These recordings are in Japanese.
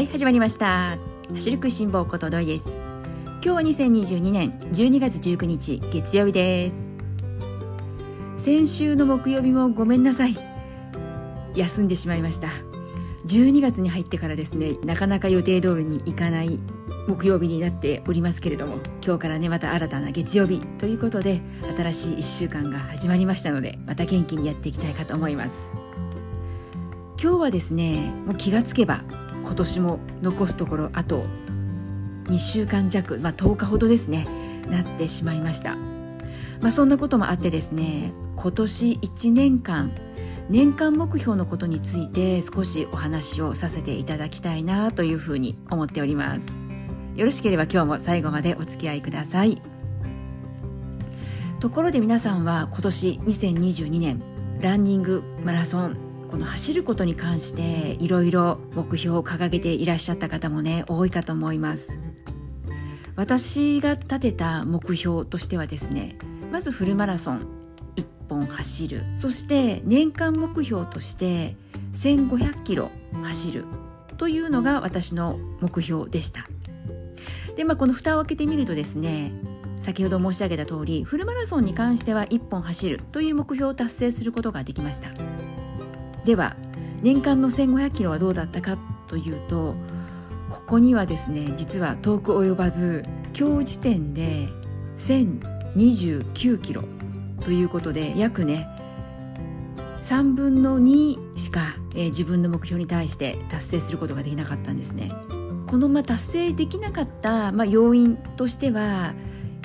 はい始まりました。走る食いしん坊ことどいです。今日は2022年12月19日月曜日です。先週の木曜日もごめんなさい。休んでしまいました。12月に入ってからですねなかなか予定通りにいかない木曜日になっておりますけれども今日からねまた新たな月曜日ということで新しい1週間が始まりましたのでまた元気にやっていきたいかと思います。今日はですねもう気がつけば今年も残すところあと2週間弱、まあ、10日ほどですねなってしまいました、まあ、そんなこともあってですね今年1年間年間目標のことについて少しお話をさせていただきたいなというふうに思っております。よろしければ今日も最後までお付き合いください。ところで皆さんは今年2022年ランニングマラソンこの走ることに関していろいろ目標を掲げていらっしゃった方もね多いかと思います。私が立てた目標としてはですねまずフルマラソン1本走る。そして年間目標として1500キロ走る。というのが私の目標でした。でまあこの蓋を開けてみるとですね先ほど申し上げた通りフルマラソンに関しては1本走るという目標を達成することができました。では年間の1500キロはどうだったかというとここにはですね実は遠く及ばず今日時点で1029キロということで約ね3分の2しか、えー、自分の目標に対して達成することができなかったんですね。このまあ達成できなかった、まあ、要因としては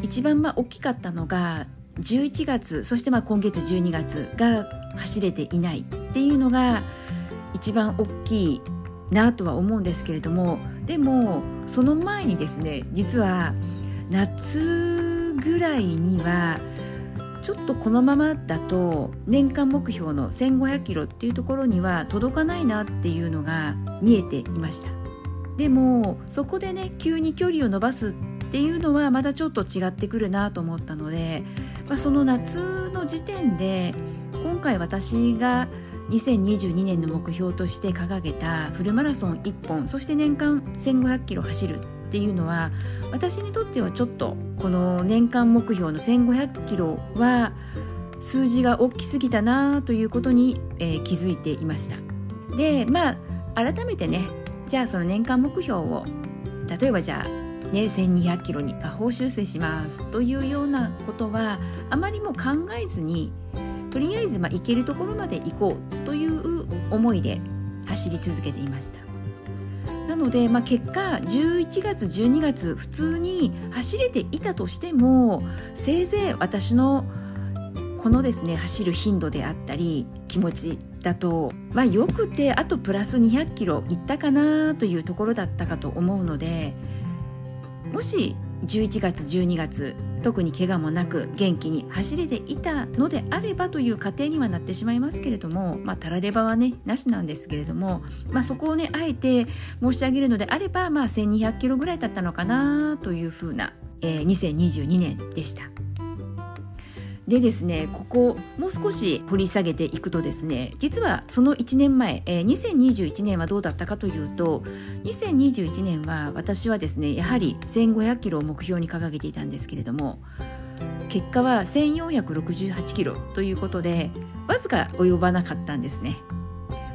一番まあ大きかったのが11月そしてまあ今月12月が走れていないっていうのが一番大きいなとは思うんですけれどもでもその前にですね実は夏ぐらいにはちょっとこのままだと年間目標の1500キロっていうところには届かないなっていうのが見えていました。でもそこでね急に距離を伸ばすっていうのはまたちょっと違ってくるなと思ったので、まあ、その夏の時点で今回私が2022年の目標として掲げたフルマラソン1本そして年間1500キロ走るっていうのは私にとってはちょっとこの年間目標の1500キロは数字が大きすぎたなということに、えー、気づいていました。でまあ改めてねじゃあその年間目標を例えばじゃあね、1200キロに下方修正しますというようなことはあまりも考えずにとりあえずまあ行けるところまで行こうという思いで走り続けていました。なので、まあ、結果11月12月普通に走れていたとしてもせいぜい私のこのですね走る頻度であったり気持ちだと、まあ、よくてあとプラス200キロいったかなというところだったかと思うのでもし11月12月特に怪我もなく元気に走れていたのであればという過程にはなってしまいますけれども、まあ、たらればはねなしなんですけれども、まあ、そこをねあえて申し上げるのであれば、まあ、1200キロぐらいだったのかなというふうな、えー、2022年でした。でですねここもう少し掘り下げていくとですね実はその1年前、えー、2021年はどうだったかというと2021年は私はですねやはり1500キロを目標に掲げていたんですけれども結果は1468キロということでわずか及ばなかったんですね。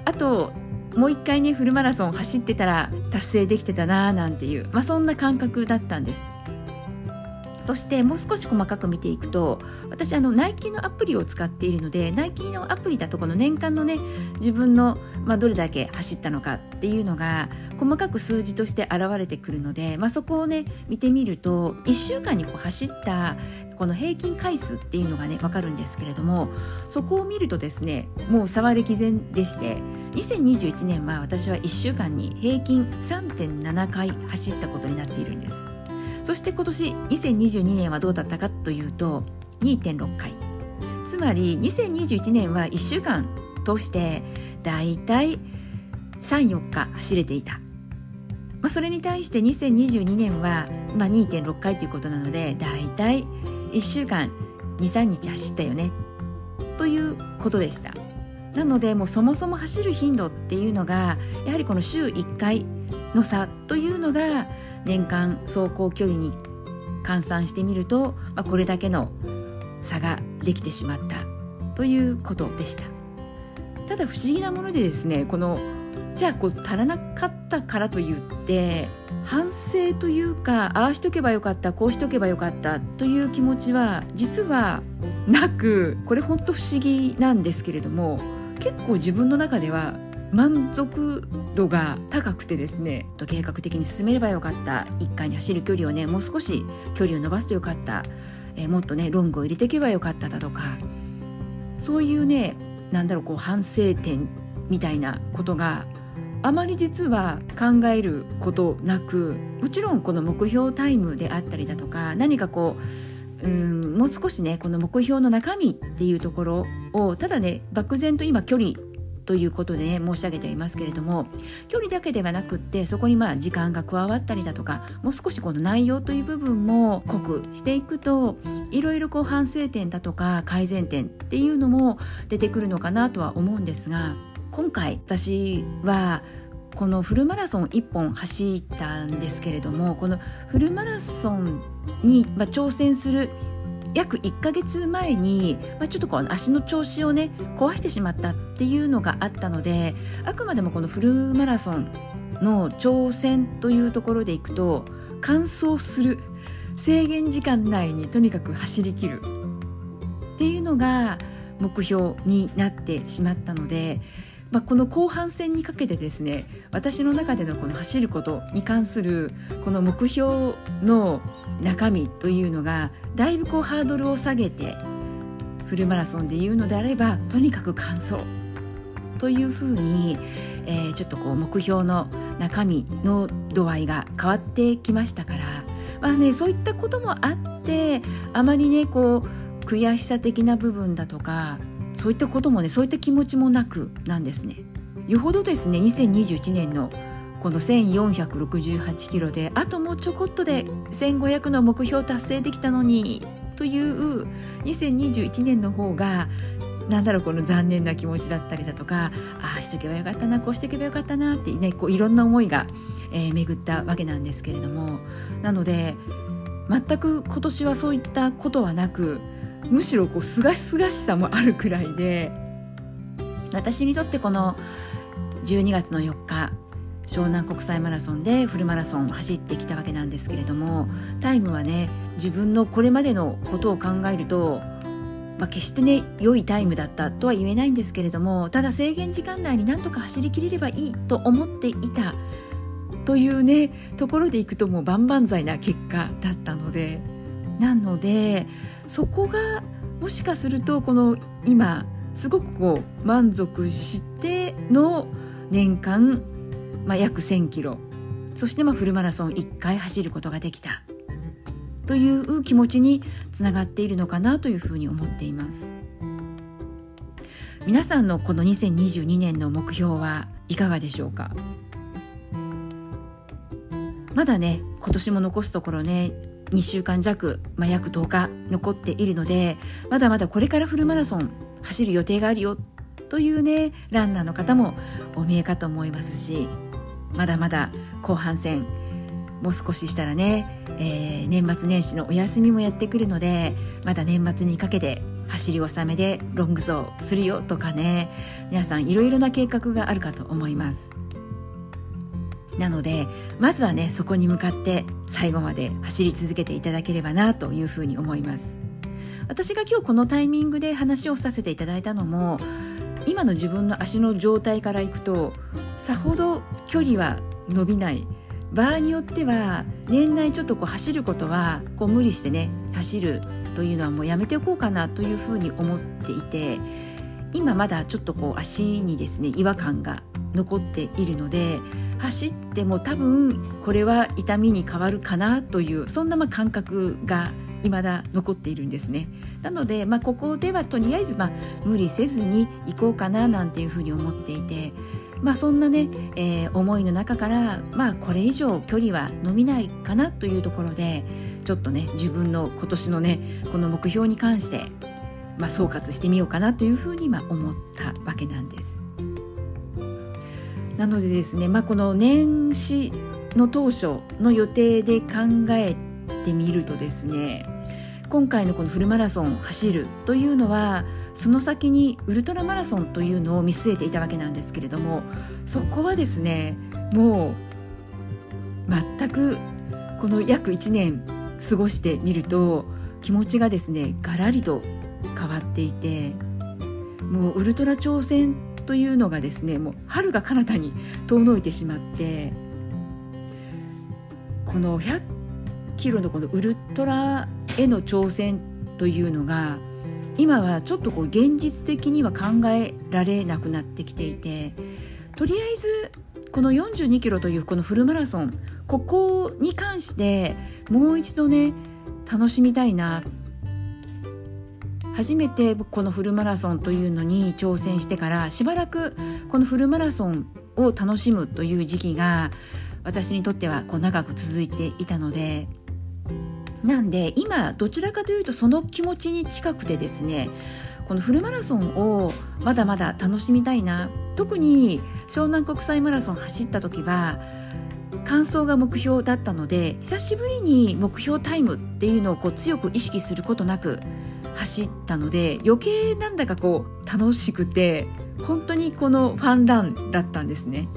あともう一回ねフルマラソン走ってたら達成できてたなーなんていう、まあ、そんな感覚だったんです。そしてもう少し細かく見ていくと私あのナイキのアプリを使っているのでナイキのアプリだとこの年間のね自分の、まあ、どれだけ走ったのかっていうのが細かく数字として現れてくるので、まあ、そこをね見てみると1週間にこう走ったこの平均回数っていうのがね分かるんですけれどもそこを見るとですねもう触りき然でして2021年は私は1週間に平均3.7回走ったことになっているんです。そして今年2022年はどうだったかというと2.6回。つまり2021年は1週間通してだいたい34日走れていた、まあ、それに対して2022年は、まあ、2.6回ということなのでだいたい1週間23日走ったよね。ということでした。なのでもうそもそも走る頻度っていうのがやはりこの週1回の差というのが年間走行距離に換算してみると、まあ、これだけの差ができてしまったということでした。ただ不思議なものでですねこのじゃあこう足らなかったからといって反省というかああしとけばよかったこうしとけばよかったという気持ちは実はなくこれ本当不思議なんですけれども結構自分の中では満足度が高くてですね計画的に進めればよかった。1回に走る距離をねもう少し距離を伸ばすとよかった、えー、もっとねロングを入れていけばよかっただとか。そういうねなんだろうこう反省点みたいなことがあまり実は考えることなくもちろんこの目標タイムであったりだとか何かこううんもう少しねこの目標の中身っていうところをただね漠然と今距離ということでね申し上げていますけれども距離だけではなくってそこにまあ時間が加わったりだとかもう少しこの内容という部分も濃くしていくといろいろこう反省点だとか改善点っていうのも出てくるのかなとは思うんですが今回私はこのフルマラソン1本走ったんですけれどもこのフルマラソンに、まあ挑戦する約1ヶ月前に、まあ、ちょっとこう足の調子をね壊してしまったっていうのがあったのであくまでもこのフルマラソンの挑戦というところでいくと完走する制限時間内にとにかく走りきるっていうのが目標になってしまったのでまあ、この後半戦にかけてですね私の中でのこの走ることに関するこの目標の中身というのがだいぶこうハードルを下げてフルマラソンで言うのであればとにかく完走というふうに、えー、ちょっとこう目標の中身の度合いが変わってきましたから、まあね、そういったこともあってあまりねこう悔しさ的な部分だとかそういったこともねそういった気持ちもなくなんですね。よほどですね2021年のこの1468キロであともうちょこっとで1500の目標達成できたのにという2021年の方がなんだろうこの残念な気持ちだったりだとかああしとけばよかったなこうしとけばよかったなってねこういろんな思いが、えー、巡ったわけなんですけれどもなので全く今年はそういったことはなくむしろこうすがすがしさもあるくらいで。私にとってこの12月の4日湘南国際マラソンでフルマラソンを走ってきたわけなんですけれどもタイムはね自分のこれまでのことを考えると、まあ、決してね良いタイムだったとは言えないんですけれどもただ制限時間内になんとか走りきれればいいと思っていたというねところでいくともう万々歳な結果だったので。なのでそこがもしかするとこの今すごくこう満足しての年間、まあ、約1,000キロ。そしてまあフルマラソン1回走ることができた。という気持ちにつながっているのかなというふうに思っています。皆さんのこの2022年の目標はいかがでしょうか？まだね今年も残すところね2週間弱、まあ、約10日残っているのでまだまだこれからフルマラソン走る予定があるよというねランナーの方もお見えかと思いますしまだまだ後半戦もう少ししたらね、えー、年末年始のお休みもやってくるのでまだ年末にかけて走り納めでロング走するよとかね皆さんいろいろな計画があるかと思います。なのでまずはねそこに向かって最後まで走り続けていただければなというふうに思います。私が今日このタイミングで話をさせていただいたのも今の自分の足の状態からいくとさほど距離は伸びない。場合によっては年内ちょっとこう走ることはこう無理してね走るというのはもうやめておこうかなというふうに思っていて今まだちょっとこう足にですね違和感が残っているので走っても多分これは痛みに変わるかなというそんなま感覚が未だ残っているんですねなので、まあ、ここではとりあえずまあ無理せずに行こうかななんていうふうに思っていてまあそんなね、えー、思いの中からまあこれ以上距離は伸びないかなというところでちょっとね自分の今年のねこの目標に関してまあ、総括してみようかなというふうにまあ思ったわけなんです。なのでですね、まあ、この年始の当初の予定で考えてみるとですね今回のこのフルマラソン走るというのはその先にウルトラマラソンというのを見据えていたわけなんですけれどもそこはですねもう全くこの約1年過ごしてみると気持ちがですねガラリと変わっていてもうウルトラ挑戦というのがですねもう春が彼方に遠のいてしまってこの100キロのこのウルトラへの挑戦というのが今はちょっとこう現実的には考えられなくなってきていてとりあえずこの42キロというこのフルマラソンここに関してもう一度ね楽しみたいな初めてこのフルマラソンというのに挑戦してからしばらくこのフルマラソンを楽しむという時期が私にとってはこう長く続いていたのでなんで今どちらかというとその気持ちに近くてですねこのフルマラソンをまだまだ楽しみたいな特に湘南国際マラソン走った時は完走が目標だったので久しぶりに目標タイムっていうのをこう強く意識することなく走ったので余計なんだかこう楽しくて本当にこのファンランだったんですね。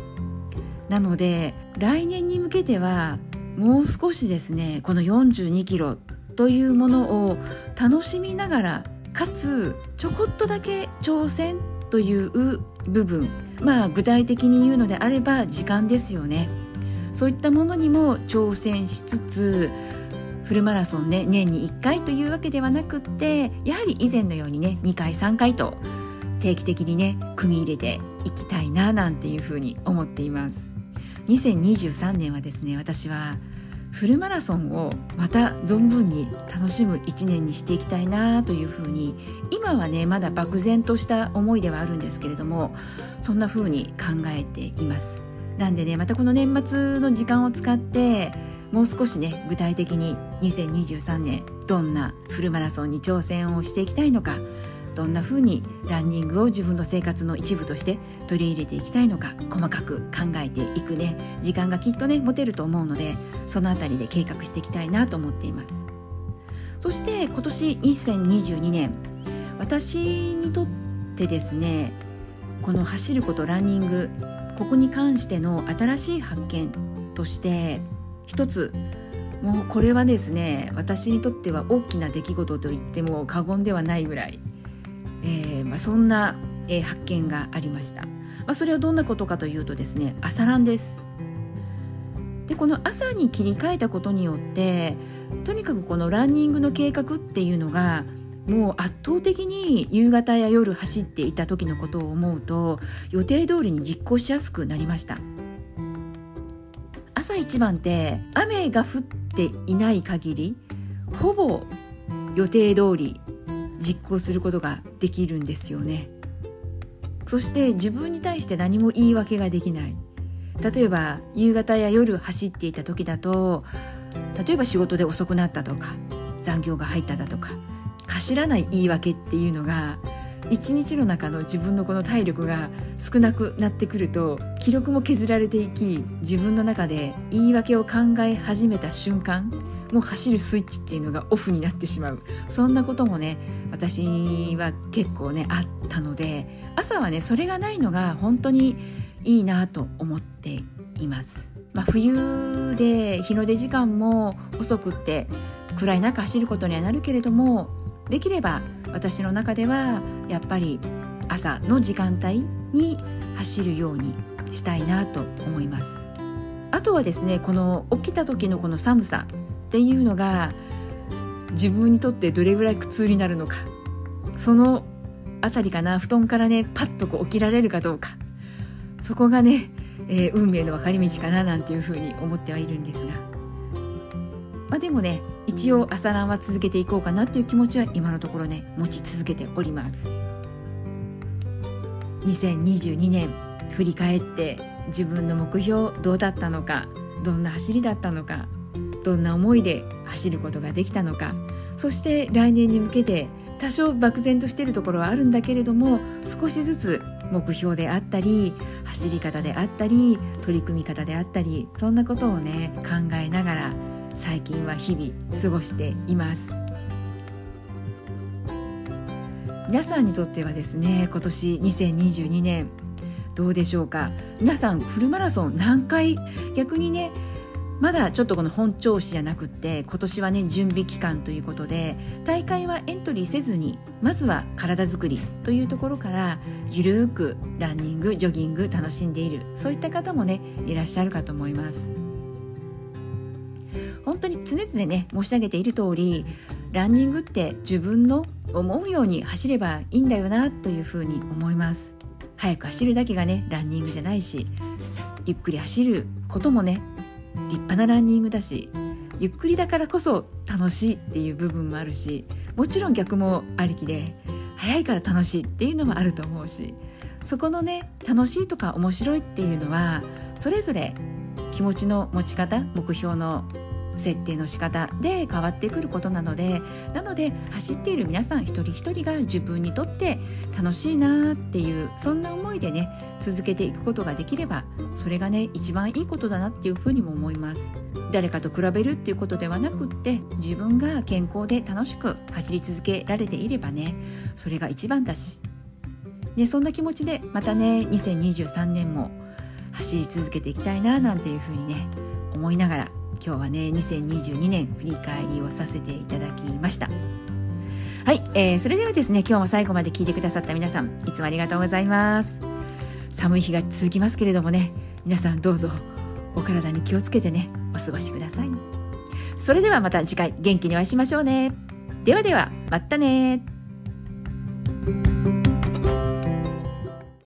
なので来年に向けてはもう少しですねこの42キロというものを楽しみながらかつちょこっとだけ挑戦という部分まあ具体的に言うのであれば時間ですよね。そういったものにも挑戦しつつフルマラソンね年に1回というわけではなくってやはり以前のようにね2回3回と定期的にね組み入れていきたいななんていうふうに思っています。2023年はですね私はフルマラソンをまた存分に楽しむ1年にしていきたいなというふうに今はねまだ漠然とした思いではあるんですけれどもそんなふうに考えています。なんでねまたこの年末の時間を使ってもう少しね具体的に2023年どんなフルマラソンに挑戦をしていきたいのかどんな風にランニングを自分の生活の一部として取り入れていきたいのか細かく考えていくね時間がきっとね持てると思うのでその辺りで計画していきたいなと思っています。そして今年2022年私にとってですねこの走ることランニングここに関しての新しい発見として一つもうこれはですね私にとっては大きな出来事と言っても過言ではないぐらいえー、まあ、そんな、えー、発見がありました、まあ、それはどんなことかというとですね朝ランです。でこの朝に切り替えたことによってとにかくこのランニングの計画っていうのがもう圧倒的に夕方や夜走っていた時のことを思うと予定通りに実行しやすくなりました。朝一番って雨が降っていない限りほぼ予定通り実行することができるんですよね。そして自分に対して何も言い訳ができない。例えば夕方や夜走っていた時だと例えば仕事で遅くなったとか残業が入っただとか走らない言い訳っていうのが一日の中の自分のこの体力が少なくなってくると記録も削られていき自分の中で言い訳を考え始めた瞬間もう走るスイッチっていうのがオフになってしまうそんなこともね私は結構ねあったので朝はねそれがないのが本当にいいなと思っています。まあ、冬で日の出時間も遅くって暗い中走ることにはなるけれどもできれば私の中ではやっぱり朝の時間帯に走るようにしたいなと思います。あとはですねこの起きた時のこの寒さっていうのが自分にとってどれぐらい苦痛になるのか。そのあたりかな布団からねパッとこう起きられるかどうか。そこがね、えー、運命の分かれ道かななんていうふうに思ってはいるんですが、まあ、でもね一応朝ランは続けていこうかなっていう気持ちは今のところね持ち続けております。2022年振り返って自分の目標どうだったのかどんな走りだったのかどんな思いで走ることができたのかそして来年に向けて多少漠然としているところはあるんだけれども少しずつ目標であったり走り方であったり取り組み方であったりそんなことをね考えながら最近は日々過ごしています。皆さんにとってはですね今年2022年どうでしょうか？皆さんフルマラソン何回？逆にねまだちょっとこの本調子じゃなくって今年はね準備期間ということで大会はエントリーせずにまずは体づくりというところからゆるーくランニングジョギング楽しんでいるそういった方もねいらっしゃるかと思います。本当に常々ね申し上げている通りランニングって自分の思うように走ればいいんだよなというふうに思います。速く走るだけがねランニングじゃないしゆっくり走ることもね立派なランニングだしゆっくりだからこそ楽しいっていう部分もあるしもちろん逆もありきで早いから楽しいっていうのもあると思うしそこのね楽しいとか面白いっていうのはそれぞれ気持ちの持ち方目標の設定の仕方で変わってくることなのでなので走っている皆さん一人一人が自分にとって楽しいなっていうそんな思いでね続けていくことができればそれがね一番いいことだなっていうふうにも思います。誰かと比べるっていうことではなくって自分が健康で楽しく走り続けられていればねそれが一番だし、ね、そんな気持ちでまたね2023年も走り続けていきたいななんていうふうにね思いながら今日はね2022年振り返りをさせていただきました。はい、えー、それではですね今日も最後まで聞いてくださった皆さんいつもありがとうございます。寒い日が続きますけれどもね皆さんどうぞお体に気をつけてねお過ごしください。それではまた次回元気にお会いしましょうね。ではではまたね